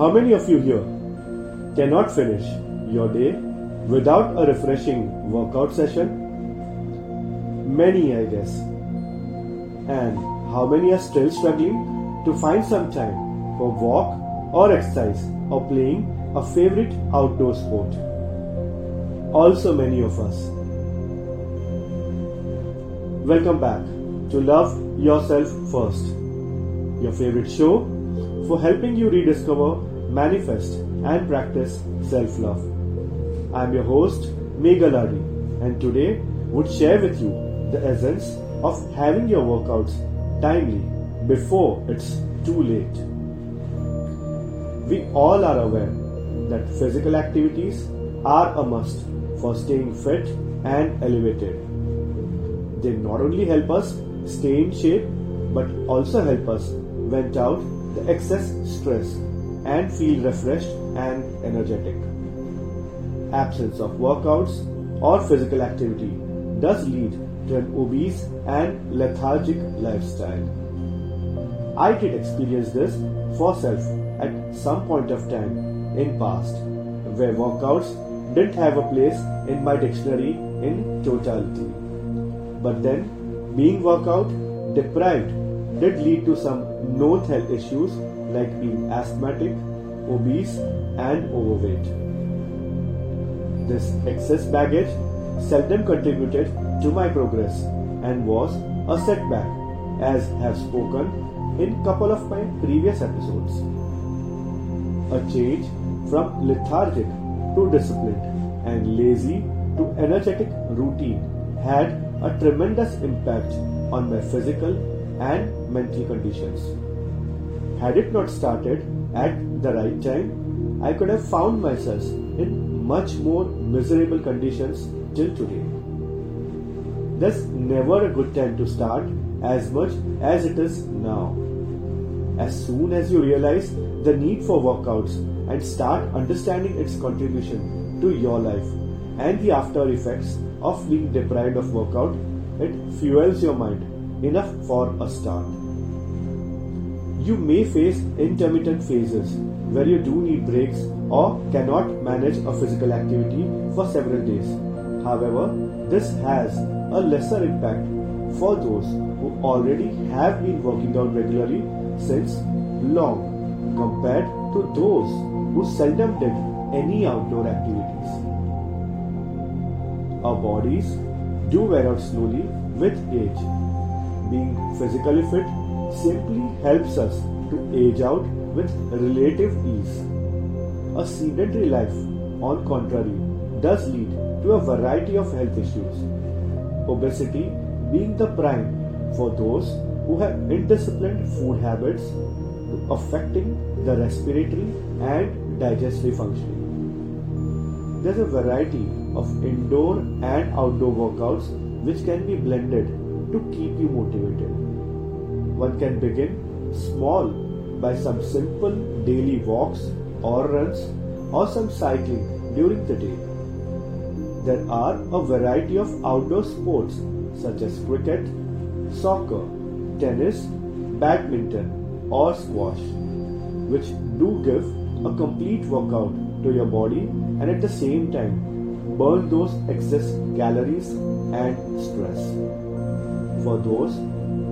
How many of you here cannot finish your day without a refreshing workout session? Many, I guess. And how many are still struggling to find some time for walk or exercise or playing a favorite outdoor sport? Also, many of us. Welcome back to Love Yourself First, your favorite show for helping you rediscover, manifest, and practice self love. I'm your host, Meghaladi, and today would share with you the essence of having your workouts timely before it's too late. We all are aware that physical activities are a must for staying fit and elevated. They not only help us stay in shape but also help us vent out the excess stress and feel refreshed and energetic. Absence of workouts or physical activity does lead to an obese and lethargic lifestyle. I did experience this for self at some point of time in past where workouts didn't have a place in my dictionary in totality. But then being workout deprived did lead to some known health issues like being asthmatic, obese, and overweight. This excess baggage seldom contributed to my progress and was a setback, as I have spoken in couple of my previous episodes. A change from lethargic to disciplined and lazy to energetic routine had a tremendous impact on my physical and mental conditions. Had it not started at the right time, I could have found myself in much more miserable conditions till today. There's never a good time to start as much as it is now. As soon as you realize the need for workouts and start understanding its contribution to your life and the after effects of being deprived of workout, it fuels your mind enough for a start. You may face intermittent phases where you do need breaks or cannot manage a physical activity for several days. However, this has a lesser impact for those who already have been working out regularly since long compared to those who seldom did any outdoor activities. Our bodies do wear out slowly with age. Being physically fit simply helps us to age out with relative ease. A sedentary life, on contrary, does lead to a variety of health issues. Obesity being the prime for those who have indisciplined food habits affecting the respiratory and digestive functioning. There's a variety of indoor and outdoor workouts which can be blended to keep you motivated. One can begin small by some simple daily walks or runs or some cycling during the day. There are a variety of outdoor sports such as cricket, soccer, tennis, badminton, or squash, which do give a complete workout to your body and at the same time burn those excess calories and stress. For those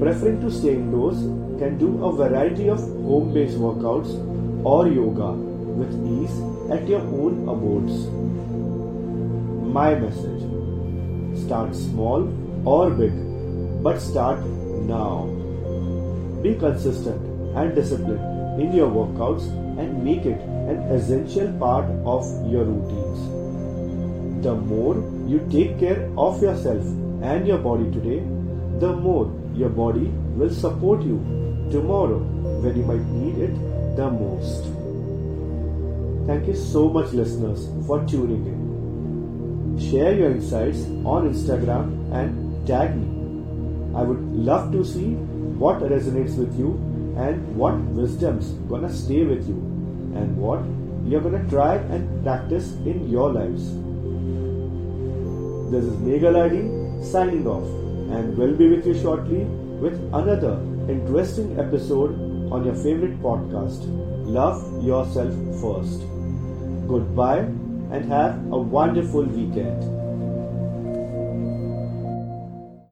preferring to stay indoors, can do a variety of home based workouts or yoga with ease at your own abodes. My message start small or big, but start now. Be consistent and disciplined in your workouts and make it an essential part of your routines. The more you take care of yourself and your body today, the more your body will support you tomorrow when you might need it the most. Thank you so much, listeners, for tuning in. Share your insights on Instagram and tag me. I would love to see what resonates with you and what wisdom's gonna stay with you and what you're gonna try and practice in your lives. This is Meghaladi signing off and will be with you shortly with another interesting episode on your favorite podcast. love yourself first. Goodbye and have a wonderful weekend.